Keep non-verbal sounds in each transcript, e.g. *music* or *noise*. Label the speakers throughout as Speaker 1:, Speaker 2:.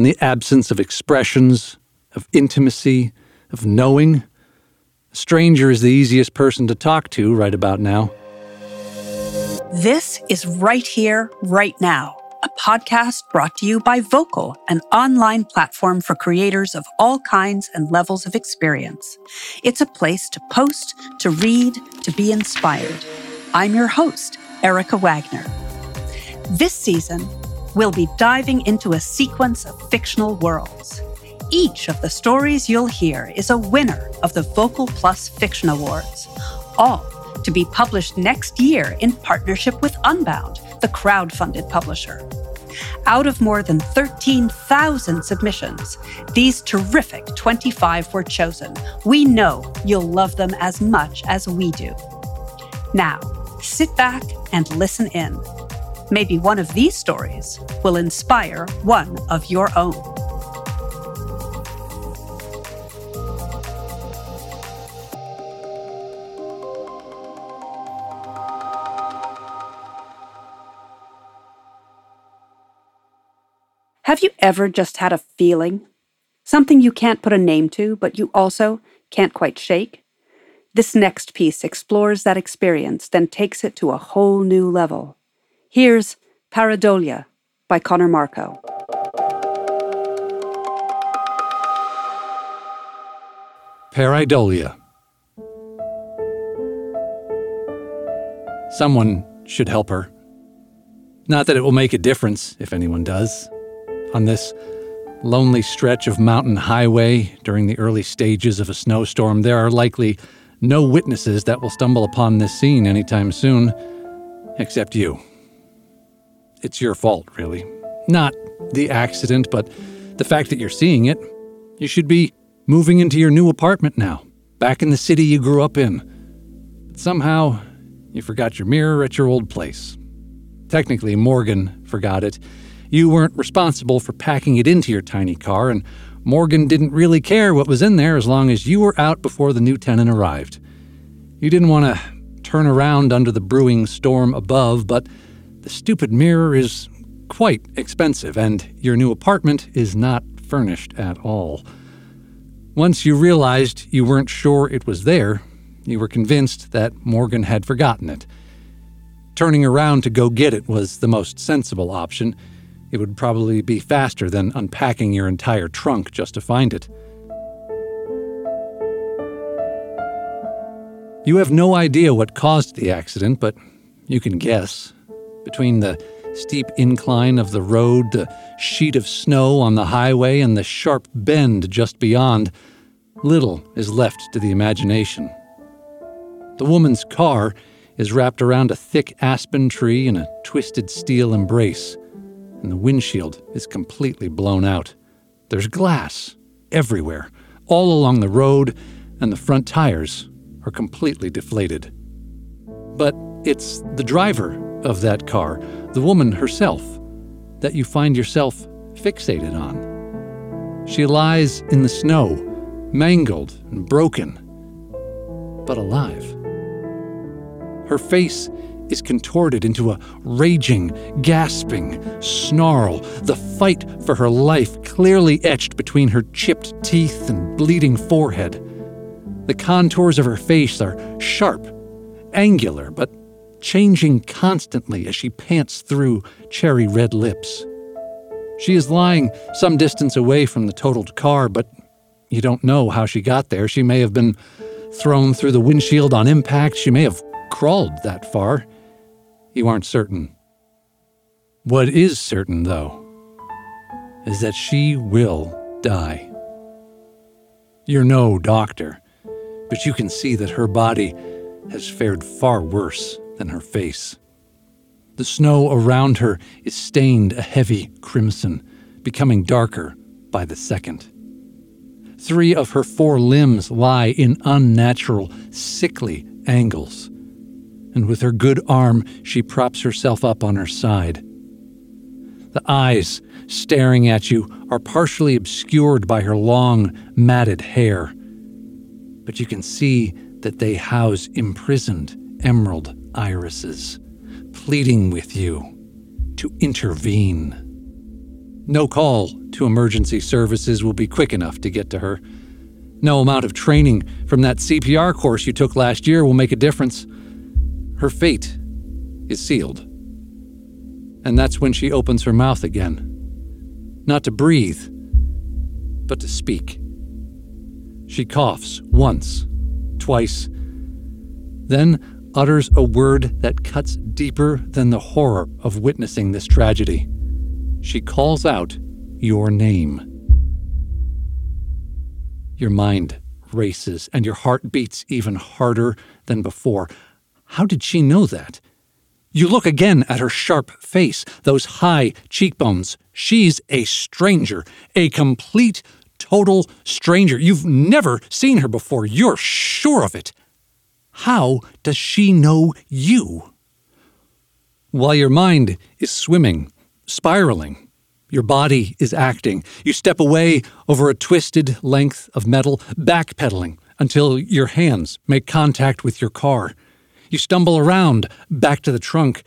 Speaker 1: and the absence of expressions, of intimacy, of knowing. A stranger is the easiest person to talk to right about now.
Speaker 2: This is Write Here, Write Now, a podcast brought to you by Vocal, an online platform for creators of all kinds and levels of experience. It's a place to post, to read, to be inspired. I'm your host, Erica Wagner. This season, we'll be diving into a sequence of fictional worlds. Each of the stories you'll hear is a winner of the Vocal Plus Fiction Awards, all to be published next year in partnership with Unbound, the crowd-funded publisher. Out of more than 13,000 submissions, these terrific 25 were chosen. We know you'll love them as much as we do. Now, sit back and listen in. Maybe one of these stories will inspire one of your own. Have you ever just had a feeling? Something you can't put a name to, but you also can't quite shake? This next piece explores that experience, then takes it to a whole new level. Here's Pareidolia by Conor Marko.
Speaker 1: Pareidolia. Someone should help her. Not that it will make a difference if anyone does. On this lonely stretch of mountain highway during the early stages of a snowstorm, there are likely no witnesses that will stumble upon this scene anytime soon, except you. It's your fault, really. Not the accident, but the fact that you're seeing it. You should be moving into your new apartment now, back in the city you grew up in. But somehow, you forgot your mirror at your old place. Technically, Morgan forgot it you weren't responsible for packing it into your tiny car, and Morgan didn't really care what was in there as long as you were out before the new tenant arrived. You didn't want to turn around under the brewing storm above, but the stupid mirror is quite expensive, and your new apartment is not furnished at all. Once you realized you weren't sure it was there, you were convinced that Morgan had forgotten it. Turning around to go get it was the most sensible option it would probably be faster than unpacking your entire trunk just to find it. You have no idea what caused the accident, but you can guess. Between the steep incline of the road, the sheet of snow on the highway, and the sharp bend just beyond, little is left to the imagination. The woman's car is wrapped around a thick aspen tree in a twisted steel embrace and the windshield is completely blown out. There's glass everywhere, all along the road, and the front tires are completely deflated. But it's the driver of that car, the woman herself, that you find yourself fixated on. She lies in the snow, mangled and broken, but alive. Her face is contorted into a raging, gasping snarl, the fight for her life clearly etched between her chipped teeth and bleeding forehead. The contours of her face are sharp, angular, but changing constantly as she pants through cherry red lips. She is lying some distance away from the totaled car, but you don't know how she got there. She may have been thrown through the windshield on impact. She may have crawled that far you aren't certain. What is certain, though, is that she will die. You're no doctor, but you can see that her body has fared far worse than her face. The snow around her is stained a heavy crimson, becoming darker by the second. Three of her four limbs lie in unnatural, sickly angles and with her good arm, she props herself up on her side. The eyes staring at you are partially obscured by her long, matted hair, but you can see that they house imprisoned emerald irises, pleading with you to intervene. No call to emergency services will be quick enough to get to her. No amount of training from that CPR course you took last year will make a difference. Her fate is sealed. And that's when she opens her mouth again. Not to breathe, but to speak. She coughs once, twice, then utters a word that cuts deeper than the horror of witnessing this tragedy. She calls out your name. Your mind races and your heart beats even harder than before. How did she know that? You look again at her sharp face, those high cheekbones. She's a stranger, a complete, total stranger. You've never seen her before. You're sure of it. How does she know you? While your mind is swimming, spiraling, your body is acting. You step away over a twisted length of metal, backpedaling until your hands make contact with your car. You stumble around back to the trunk.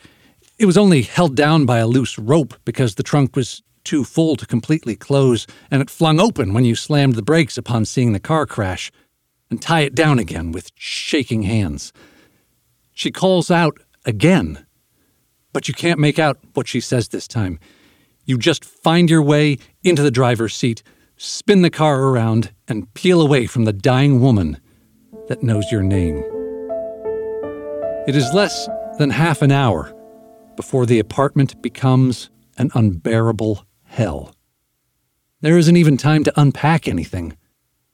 Speaker 1: It was only held down by a loose rope because the trunk was too full to completely close, and it flung open when you slammed the brakes upon seeing the car crash, and tie it down again with shaking hands. She calls out again, but you can't make out what she says this time. You just find your way into the driver's seat, spin the car around, and peel away from the dying woman that knows your name. It is less than half an hour before the apartment becomes an unbearable hell. There isn't even time to unpack anything.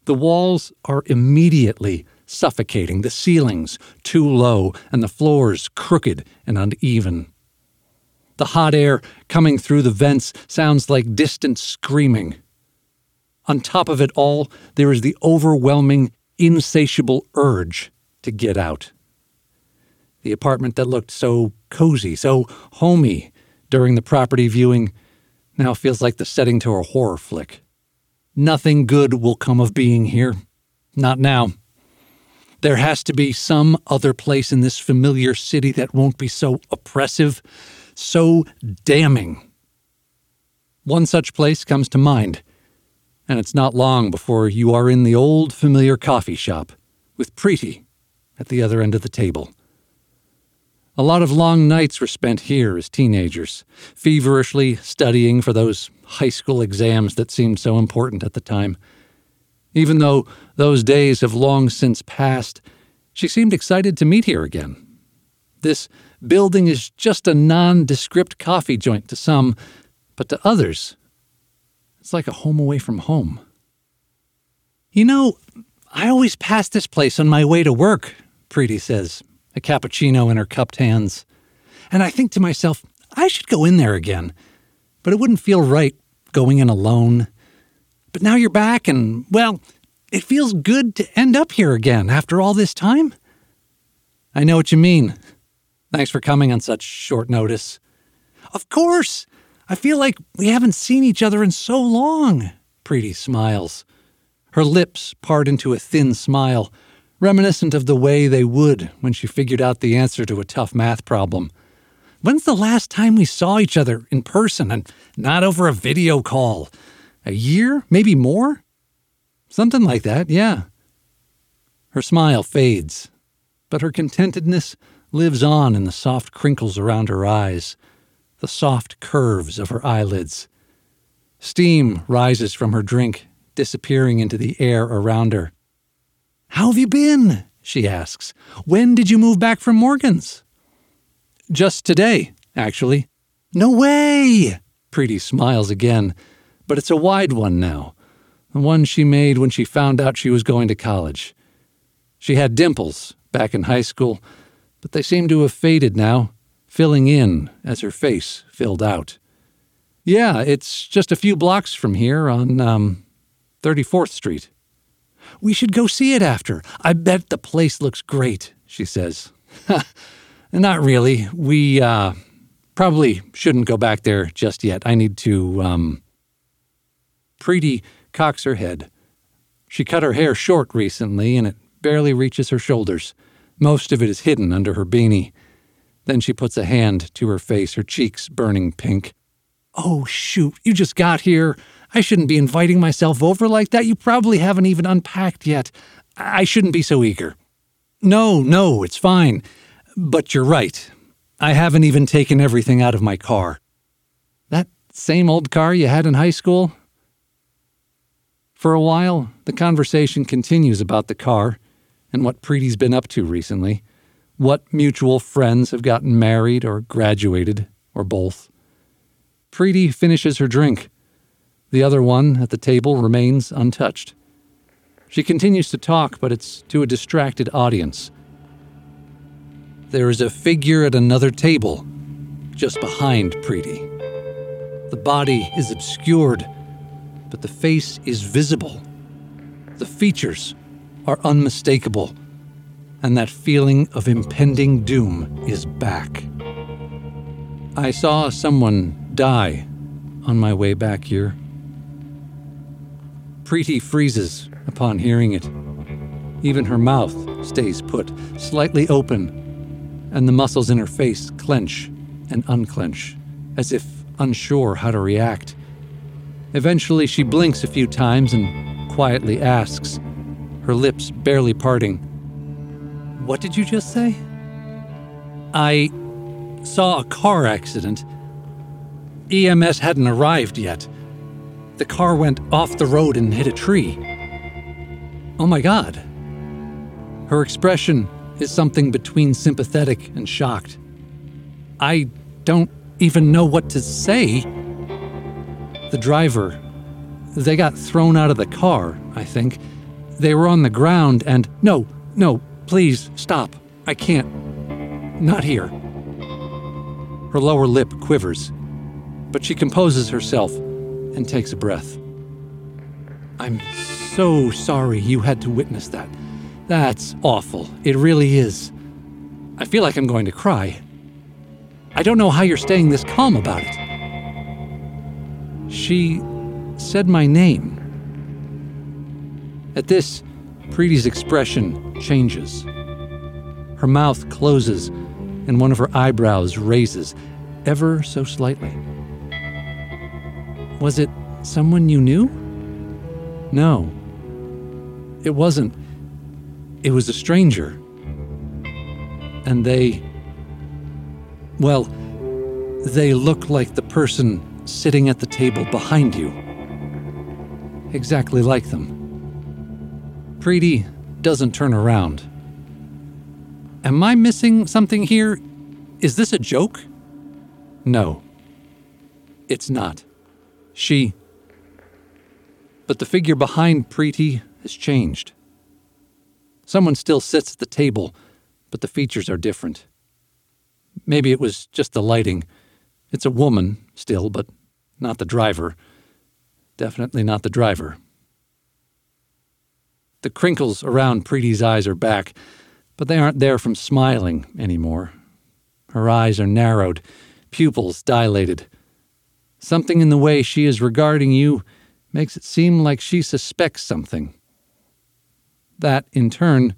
Speaker 1: The walls are immediately suffocating, the ceilings too low, and the floors crooked and uneven. The hot air coming through the vents sounds like distant screaming. On top of it all, there is the overwhelming, insatiable urge to get out. The apartment that looked so cozy, so homey during the property viewing now feels like the setting to a horror flick. Nothing good will come of being here. Not now. There has to be some other place in this familiar city that won't be so oppressive, so damning. One such place comes to mind, and it's not long before you are in the old familiar coffee shop with Preeti at the other end of the table. A lot of long nights were spent here as teenagers, feverishly studying for those high school exams that seemed so important at the time. Even though those days have long since passed, she seemed excited to meet here again. This building is just a nondescript coffee joint to some, but to others, it's like a home away from home. You know, I always pass this place on my way to work, Preeti says, a cappuccino in her cupped hands. And I think to myself, I should go in there again. But it wouldn't feel right going in alone. But now you're back, and, well, it feels good to end up here again after all this time. I know what you mean. Thanks for coming on such short notice. Of course! I feel like we haven't seen each other in so long. Preeti smiles. Her lips part into a thin smile, reminiscent of the way they would when she figured out the answer to a tough math problem. When's the last time we saw each other in person and not over a video call? A year? Maybe more? Something like that, yeah. Her smile fades, but her contentedness lives on in the soft crinkles around her eyes, the soft curves of her eyelids. Steam rises from her drink, disappearing into the air around her. How have you been? she asks. When did you move back from Morgan's? Just today, actually. No way! Preeti smiles again, but it's a wide one now, the one she made when she found out she was going to college. She had dimples back in high school, but they seem to have faded now, filling in as her face filled out. Yeah, it's just a few blocks from here on um, 34th Street. We should go see it after. I bet the place looks great, she says. *laughs* Not really. We uh, probably shouldn't go back there just yet. I need to. Um... Cocks her head. She cut her hair short recently, and it barely reaches her shoulders. Most of it is hidden under her beanie. Then she puts a hand to her face, her cheeks burning pink. Oh, shoot, you just got here. I shouldn't be inviting myself over like that. You probably haven't even unpacked yet. I shouldn't be so eager. No, no, it's fine. But you're right. I haven't even taken everything out of my car. That same old car you had in high school? For a while, the conversation continues about the car and what Preeti's been up to recently, what mutual friends have gotten married or graduated, or both. Preeti finishes her drink. The other one at the table remains untouched. She continues to talk, but it's to a distracted audience. There is a figure at another table, just behind Preeti. The body is obscured, but the face is visible. The features are unmistakable, and that feeling of impending doom is back. I saw someone die on my way back here. Preeti freezes upon hearing it. Even her mouth stays put, slightly open, and the muscles in her face clench and unclench, as if unsure how to react. Eventually, she blinks a few times and quietly asks, her lips barely parting, What did you just say? I saw a car accident. EMS hadn't arrived yet. The car went off the road and hit a tree. Oh my god. Her expression is something between sympathetic and shocked. I don't even know what to say. The driver, they got thrown out of the car, I think. They were on the ground and. No, no, please stop. I can't. Not here. Her lower lip quivers, but she composes herself and takes a breath. I'm so sorry you had to witness that. That's awful. It really is. I feel like I'm going to cry. I don't know how you're staying this calm about it. She said my name. At this, Preeti's expression changes. Her mouth closes and one of her eyebrows raises ever so slightly. Was it someone you knew? No. It wasn't. It was a stranger. And they. Well, they look like the person sitting at the table behind you. Exactly like them. Preeti doesn't turn around. Am I missing something here? Is this a joke? No. It's not. She. But the figure behind Preeti has changed. Someone still sits at the table, but the features are different. Maybe it was just the lighting. It's a woman, still, but not the driver. Definitely not the driver. The crinkles around Preeti's eyes are back, but they aren't there from smiling anymore. Her eyes are narrowed, pupils dilated. Something in the way she is regarding you makes it seem like she suspects something. That, in turn,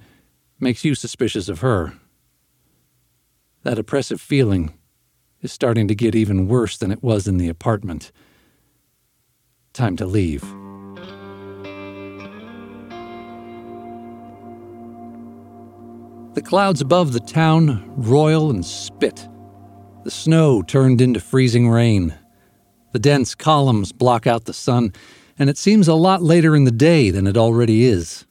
Speaker 1: makes you suspicious of her. That oppressive feeling is starting to get even worse than it was in the apartment. Time to leave. The clouds above the town roil and spit. The snow turned into freezing rain. The dense columns block out the sun, and it seems a lot later in the day than it already is.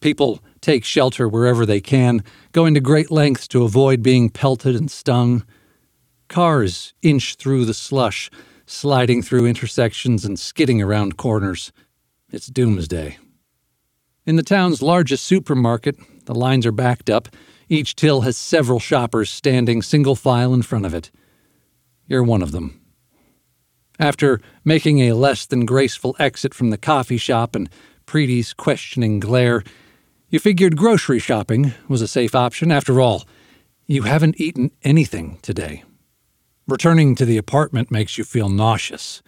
Speaker 1: People take shelter wherever they can, going to great lengths to avoid being pelted and stung. Cars inch through the slush, sliding through intersections and skidding around corners. It's doomsday. In the town's largest supermarket, the lines are backed up. Each till has several shoppers standing single file in front of it. You're one of them. After making a less than graceful exit from the coffee shop and Preeti's questioning glare, you figured grocery shopping was a safe option. After all, you haven't eaten anything today. Returning to the apartment makes you feel nauseous.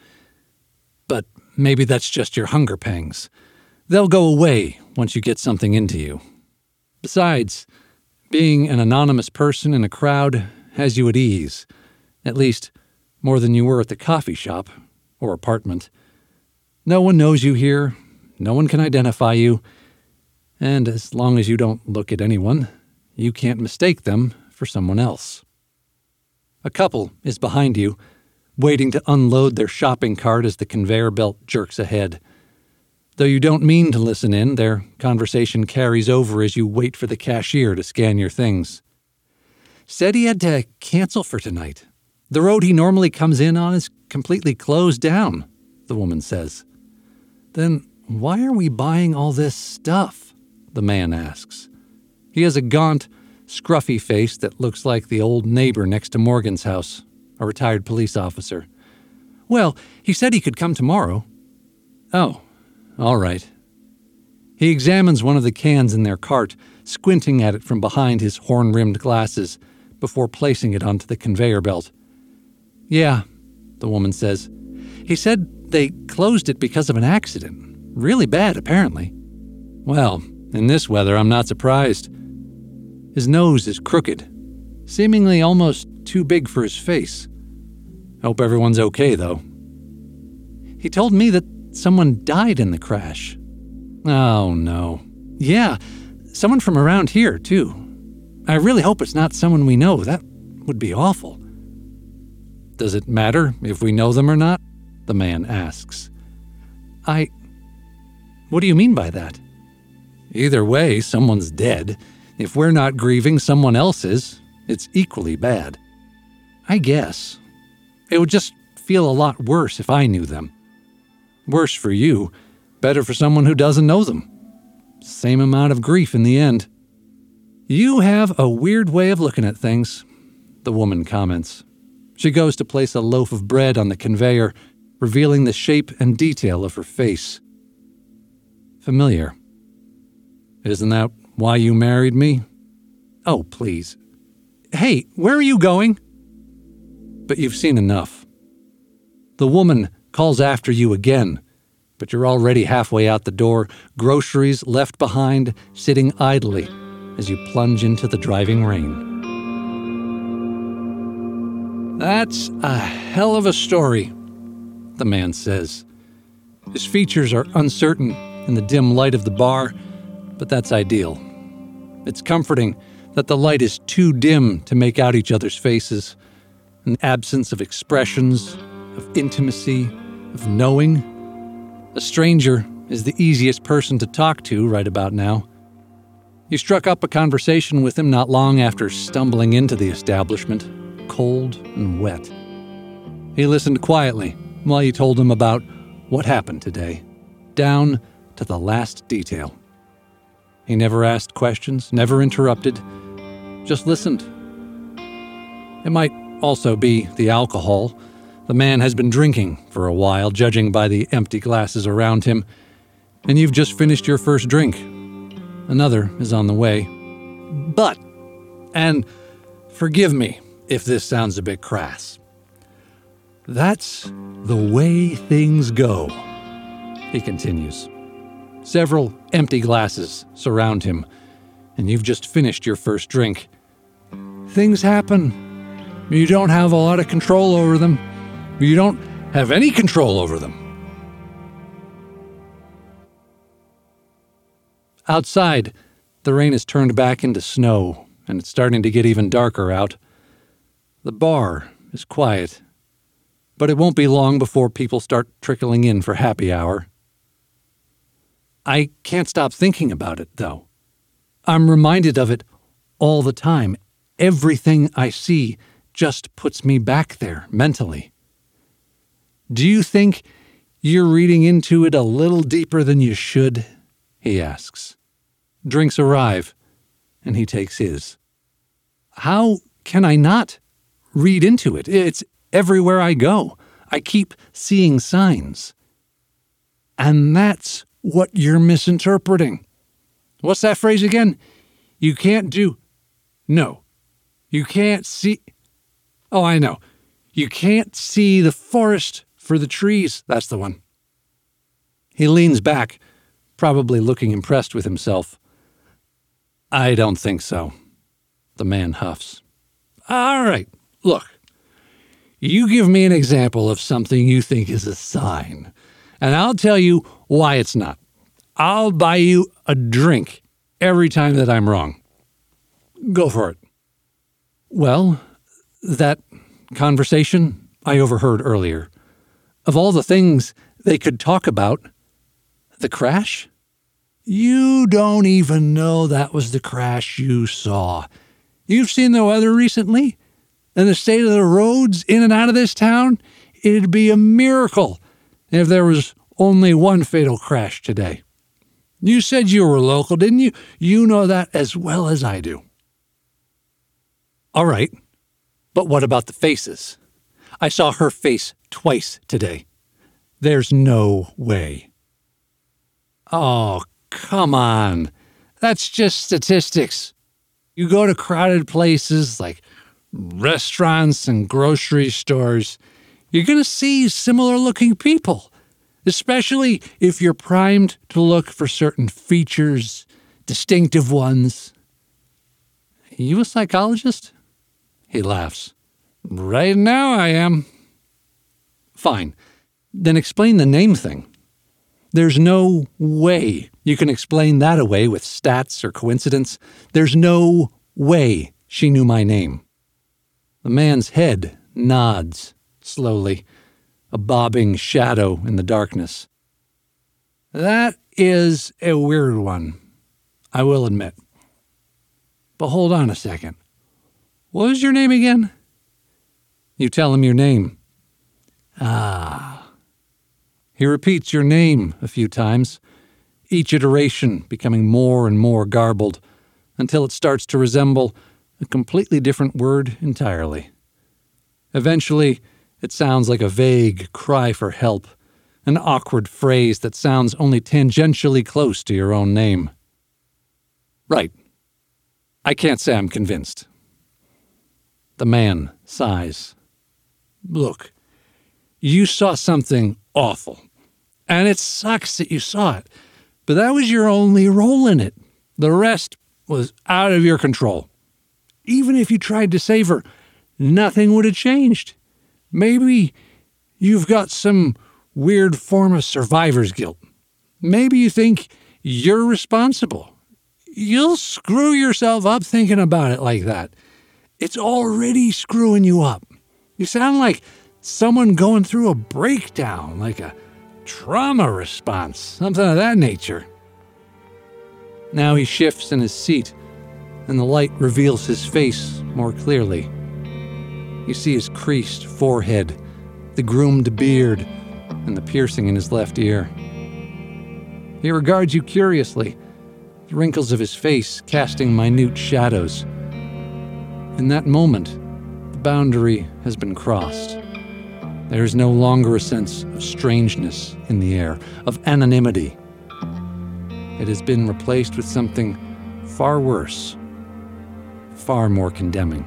Speaker 1: But maybe that's just your hunger pangs. They'll go away once you get something into you. Besides, being an anonymous person in a crowd has you at ease, at least more than you were at the coffee shop or apartment. No one knows you here, no one can identify you, and as long as you don't look at anyone, you can't mistake them for someone else. A couple is behind you, waiting to unload their shopping cart as the conveyor belt jerks ahead. Though you don't mean to listen in, their conversation carries over as you wait for the cashier to scan your things. Said he had to cancel for tonight. The road he normally comes in on is completely closed down, the woman says. Then why are we buying all this stuff? the man asks. He has a gaunt, scruffy face that looks like the old neighbor next to Morgan's house, a retired police officer. Well, he said he could come tomorrow. Oh, all right. He examines one of the cans in their cart, squinting at it from behind his horn rimmed glasses, before placing it onto the conveyor belt. Yeah, the woman says. He said they closed it because of an accident. Really bad, apparently. Well, in this weather, I'm not surprised. His nose is crooked, seemingly almost too big for his face. Hope everyone's okay, though. He told me that someone died in the crash. Oh, no. Yeah, someone from around here, too. I really hope it's not someone we know. That would be awful. Does it matter if we know them or not? The man asks. I. What do you mean by that? Either way, someone's dead. If we're not grieving, someone else is. It's equally bad. I guess. It would just feel a lot worse if I knew them. Worse for you, better for someone who doesn't know them. Same amount of grief in the end. You have a weird way of looking at things, the woman comments. She goes to place a loaf of bread on the conveyor, revealing the shape and detail of her face. Familiar. Isn't that why you married me? Oh, please. Hey, where are you going? But you've seen enough. The woman calls after you again, but you're already halfway out the door, groceries left behind, sitting idly as you plunge into the driving rain. That's a hell of a story, the man says. His features are uncertain in the dim light of the bar, but that's ideal. It's comforting that the light is too dim to make out each other's faces, an absence of expressions, of intimacy, of knowing. A stranger is the easiest person to talk to right about now. You struck up a conversation with him not long after stumbling into the establishment cold and wet. He listened quietly while you told him about what happened today, down to the last detail. He never asked questions, never interrupted, just listened. It might also be the alcohol. The man has been drinking for a while, judging by the empty glasses around him, and you've just finished your first drink. Another is on the way. But, and forgive me if this sounds a bit crass. That's the way things go, he continues. Several empty glasses surround him, and you've just finished your first drink. Things happen. You don't have a lot of control over them. You don't have any control over them. Outside, the rain has turned back into snow, and it's starting to get even darker out. The bar is quiet, but it won't be long before people start trickling in for happy hour. I can't stop thinking about it, though. I'm reminded of it all the time. Everything I see just puts me back there mentally. Do you think you're reading into it a little deeper than you should? He asks. Drinks arrive, and he takes his. How can I not? Read into it. It's everywhere I go. I keep seeing signs. And that's what you're misinterpreting. What's that phrase again? You can't do. No. You can't see. Oh, I know. You can't see the forest for the trees. That's the one. He leans back, probably looking impressed with himself. I don't think so. The man huffs. All right, Look, You give me an example of something you think is a sign, and I'll tell you why it's not. I'll buy you a drink every time that I'm wrong. Go for it. Well, that conversation I overheard earlier. Of all the things they could talk about, the crash? You don't even know that was the crash you saw. You've seen the weather recently? And the state of the roads in and out of this town? It'd be a miracle if there was only one fatal crash today. You said you were local, didn't you? You know that as well as I do. All right, but what about the faces? I saw her face twice today. There's no way. Oh, come on. That's just statistics. You go to crowded places like restaurants and grocery stores, you're going to see similar looking people, especially if you're primed to look for certain features, distinctive ones. You a psychologist? He laughs. Right now I am. Fine. Then explain the name thing. There's no way you can explain that away with stats or coincidence. There's no way she knew my name. The man's head nods slowly, a bobbing shadow in the darkness. That is a weird one, I will admit. But hold on a second. What was your name again? You tell him your name. Ah. He repeats your name a few times, each iteration becoming more and more garbled, until it starts to resemble a completely different word entirely. Eventually, it sounds like a vague cry for help, an awkward phrase that sounds only tangentially close to your own name. Right. I can't say I'm convinced. The man sighs. Look, you saw something awful, and it sucks that you saw it, but that was your only role in it. The rest was out of your control. Even if you tried to save her, nothing would have changed. Maybe you've got some weird form of survivor's guilt. Maybe you think you're responsible. You'll screw yourself up thinking about it like that. It's already screwing you up. You sound like someone going through a breakdown, like a trauma response, something of that nature. Now he shifts in his seat and the light reveals his face more clearly. You see his creased forehead, the groomed beard, and the piercing in his left ear. He regards you curiously, the wrinkles of his face casting minute shadows. In that moment, the boundary has been crossed. There is no longer a sense of strangeness in the air, of anonymity. It has been replaced with something far worse far more condemning.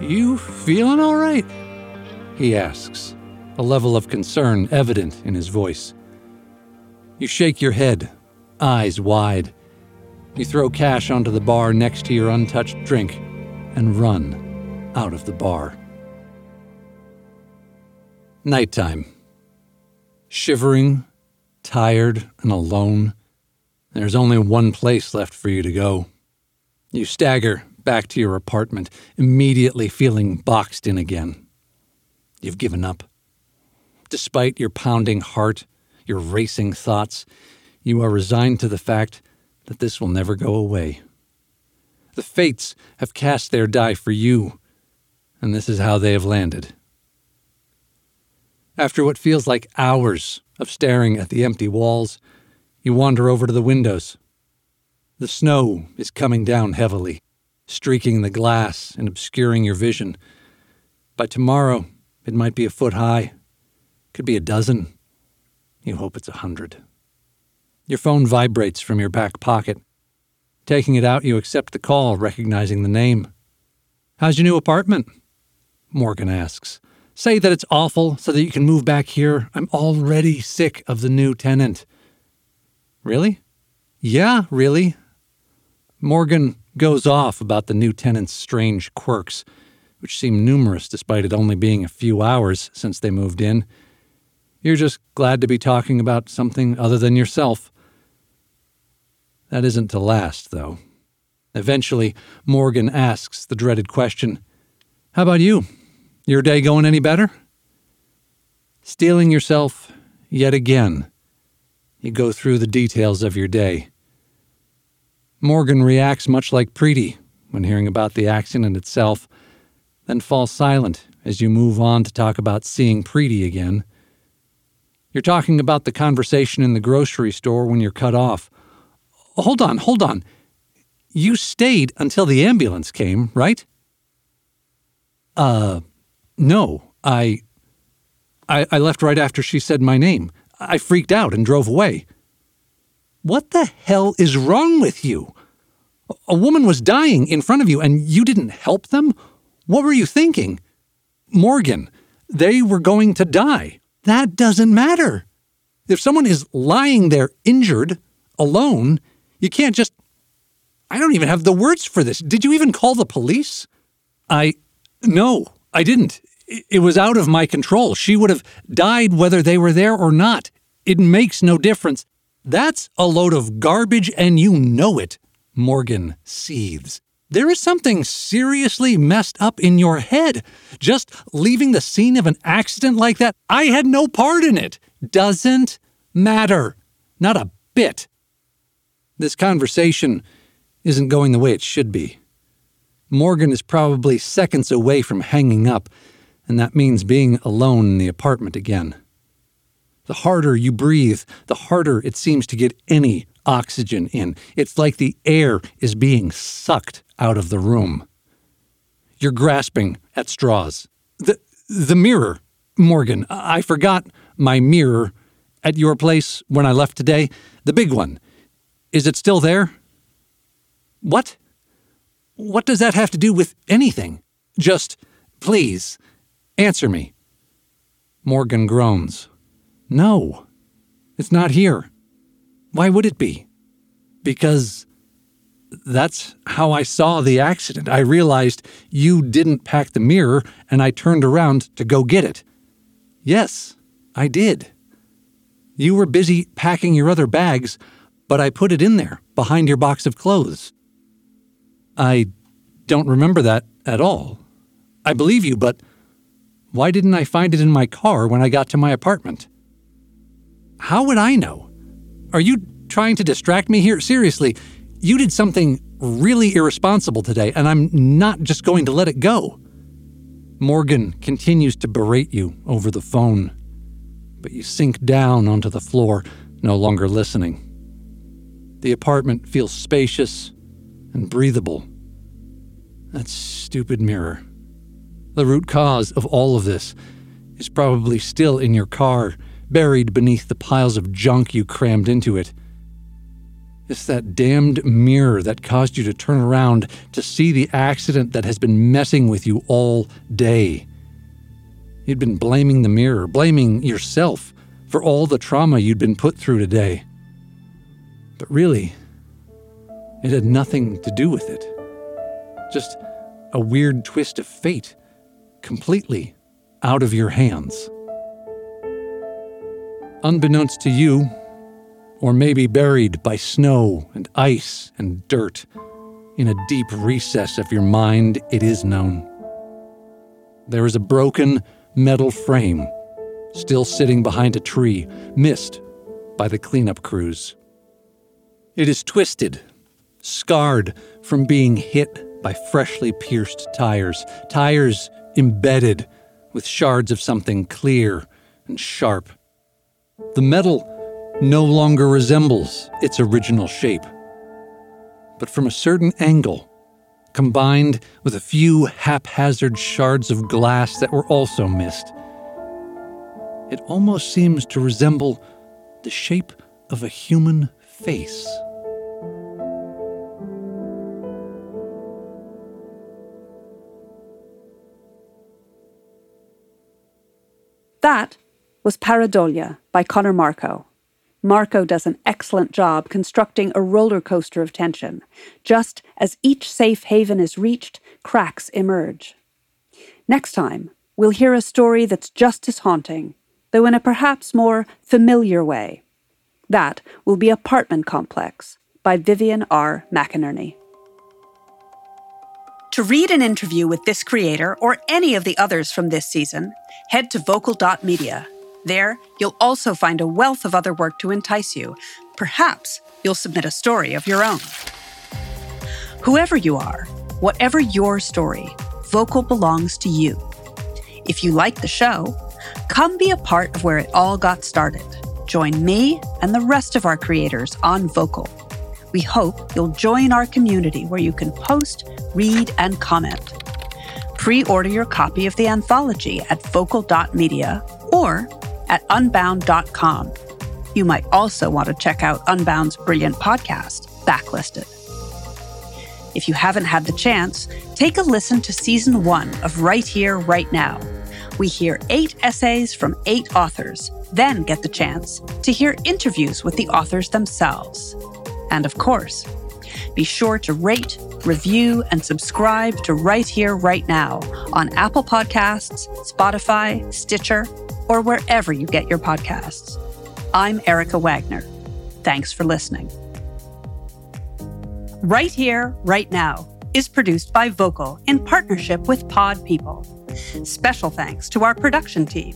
Speaker 1: You feeling all right? He asks, a level of concern evident in his voice. You shake your head, eyes wide. You throw cash onto the bar next to your untouched drink and run out of the bar. Nighttime. Shivering, tired, and alone. There's only one place left for you to go. You stagger back to your apartment, immediately feeling boxed in again. You've given up. Despite your pounding heart, your racing thoughts, you are resigned to the fact that this will never go away. The fates have cast their die for you, and this is how they have landed. After what feels like hours of staring at the empty walls, you wander over to the windows the snow is coming down heavily, streaking the glass and obscuring your vision. By tomorrow, it might be a foot high. Could be a dozen. You hope it's a hundred. Your phone vibrates from your back pocket. Taking it out, you accept the call, recognizing the name. How's your new apartment? Morgan asks. Say that it's awful so that you can move back here. I'm already sick of the new tenant. Really? Yeah, really. Morgan goes off about the new tenant's strange quirks, which seem numerous despite it only being a few hours since they moved in. You're just glad to be talking about something other than yourself. That isn't to last, though. Eventually, Morgan asks the dreaded question How about you? Your day going any better? Steeling yourself yet again. You go through the details of your day. Morgan reacts much like Preeti when hearing about the accident itself, then falls silent as you move on to talk about seeing Preeti again. You're talking about the conversation in the grocery store when you're cut off. Hold on, hold on. You stayed until the ambulance came, right? Uh, no. I, I, I left right after she said my name. I freaked out and drove away. What the hell is wrong with you? A woman was dying in front of you and you didn't help them? What were you thinking? Morgan, they were going to die. That doesn't matter. If someone is lying there injured, alone, you can't just. I don't even have the words for this. Did you even call the police? I. No, I didn't. It was out of my control. She would have died whether they were there or not. It makes no difference. That's a load of garbage and you know it. Morgan seethes. There is something seriously messed up in your head. Just leaving the scene of an accident like that, I had no part in it. Doesn't matter. Not a bit. This conversation isn't going the way it should be. Morgan is probably seconds away from hanging up, and that means being alone in the apartment again. The harder you breathe, the harder it seems to get any oxygen in. It's like the air is being sucked out of the room. You're grasping at straws. The, the mirror, Morgan, I forgot my mirror at your place when I left today. The big one. Is it still there? What? What does that have to do with anything? Just, please, answer me. Morgan groans. No, it's not here. Why would it be? Because that's how I saw the accident. I realized you didn't pack the mirror, and I turned around to go get it. Yes, I did. You were busy packing your other bags, but I put it in there, behind your box of clothes. I don't remember that at all. I believe you, but why didn't I find it in my car when I got to my apartment? How would I know? Are you trying to distract me here? Seriously, you did something really irresponsible today, and I'm not just going to let it go. Morgan continues to berate you over the phone, but you sink down onto the floor, no longer listening. The apartment feels spacious and breathable. That stupid mirror. The root cause of all of this is probably still in your car buried beneath the piles of junk you crammed into it. It's that damned mirror that caused you to turn around to see the accident that has been messing with you all day. You'd been blaming the mirror, blaming yourself for all the trauma you'd been put through today. But really, it had nothing to do with it. Just a weird twist of fate, completely out of your hands. Unbeknownst to you, or maybe buried by snow and ice and dirt, in a deep recess of your mind, it is known. There is a broken metal frame still sitting behind a tree, missed by the cleanup crews. It is twisted, scarred from being hit by freshly pierced tires, tires embedded with shards of something clear and sharp. The metal no longer resembles its original shape. But from a certain angle, combined with a few haphazard shards of glass that were also missed, it almost seems to resemble the shape of a human face.
Speaker 2: That was Pareidolia by Conor Marko. Marko does an excellent job constructing a roller coaster of tension. Just as each safe haven is reached, cracks emerge. Next time, we'll hear a story that's just as haunting, though in a perhaps more familiar way. That will be Apartment Complex by Vivian R. McInerney. To read an interview with this creator or any of the others from this season, head to vocal.media. There, you'll also find a wealth of other work to entice you. Perhaps you'll submit a story of your own. Whoever you are, whatever your story, Vocal belongs to you. If you like the show, come be a part of where it all got started. Join me and the rest of our creators on Vocal. We hope you'll join our community where you can post, read, and comment. Pre order your copy of the anthology at vocal.media or at unbound.com. You might also want to check out Unbound's brilliant podcast, Backlisted. If you haven't had the chance, take a listen to season one of Write Here, Write Now. We hear eight essays from eight authors, then get the chance to hear interviews with the authors themselves. And of course, be sure to rate, review, and subscribe to Write Here, Write Now on Apple Podcasts, Spotify, Stitcher, or wherever you get your podcasts. I'm Erica Wagner. Thanks for listening. Write Here, Write Now is produced by Vocal in partnership with Pod People. Special thanks to our production team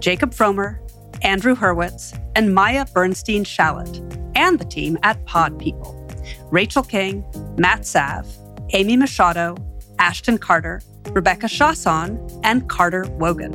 Speaker 2: Jacob Fromer, Andrew Hurwitz, and Maya Bernstein Shallett, and the team at Pod People Rachel King, Matt Sav, Amy Machado, Ashton Carter, Rebecca Chausson, and Carter Wogan.